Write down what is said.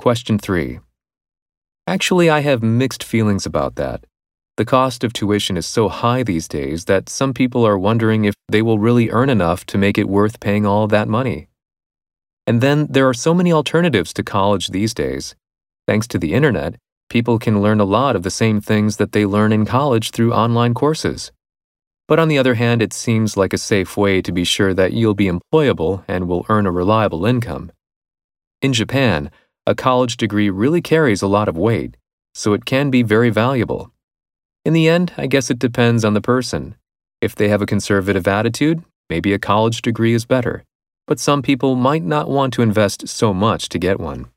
Question 3. Actually, I have mixed feelings about that. The cost of tuition is so high these days that some people are wondering if they will really earn enough to make it worth paying all that money. And then there are so many alternatives to college these days. Thanks to the internet, people can learn a lot of the same things that they learn in college through online courses. But on the other hand, it seems like a safe way to be sure that you'll be employable and will earn a reliable income. In Japan, a college degree really carries a lot of weight, so it can be very valuable. In the end, I guess it depends on the person. If they have a conservative attitude, maybe a college degree is better, but some people might not want to invest so much to get one.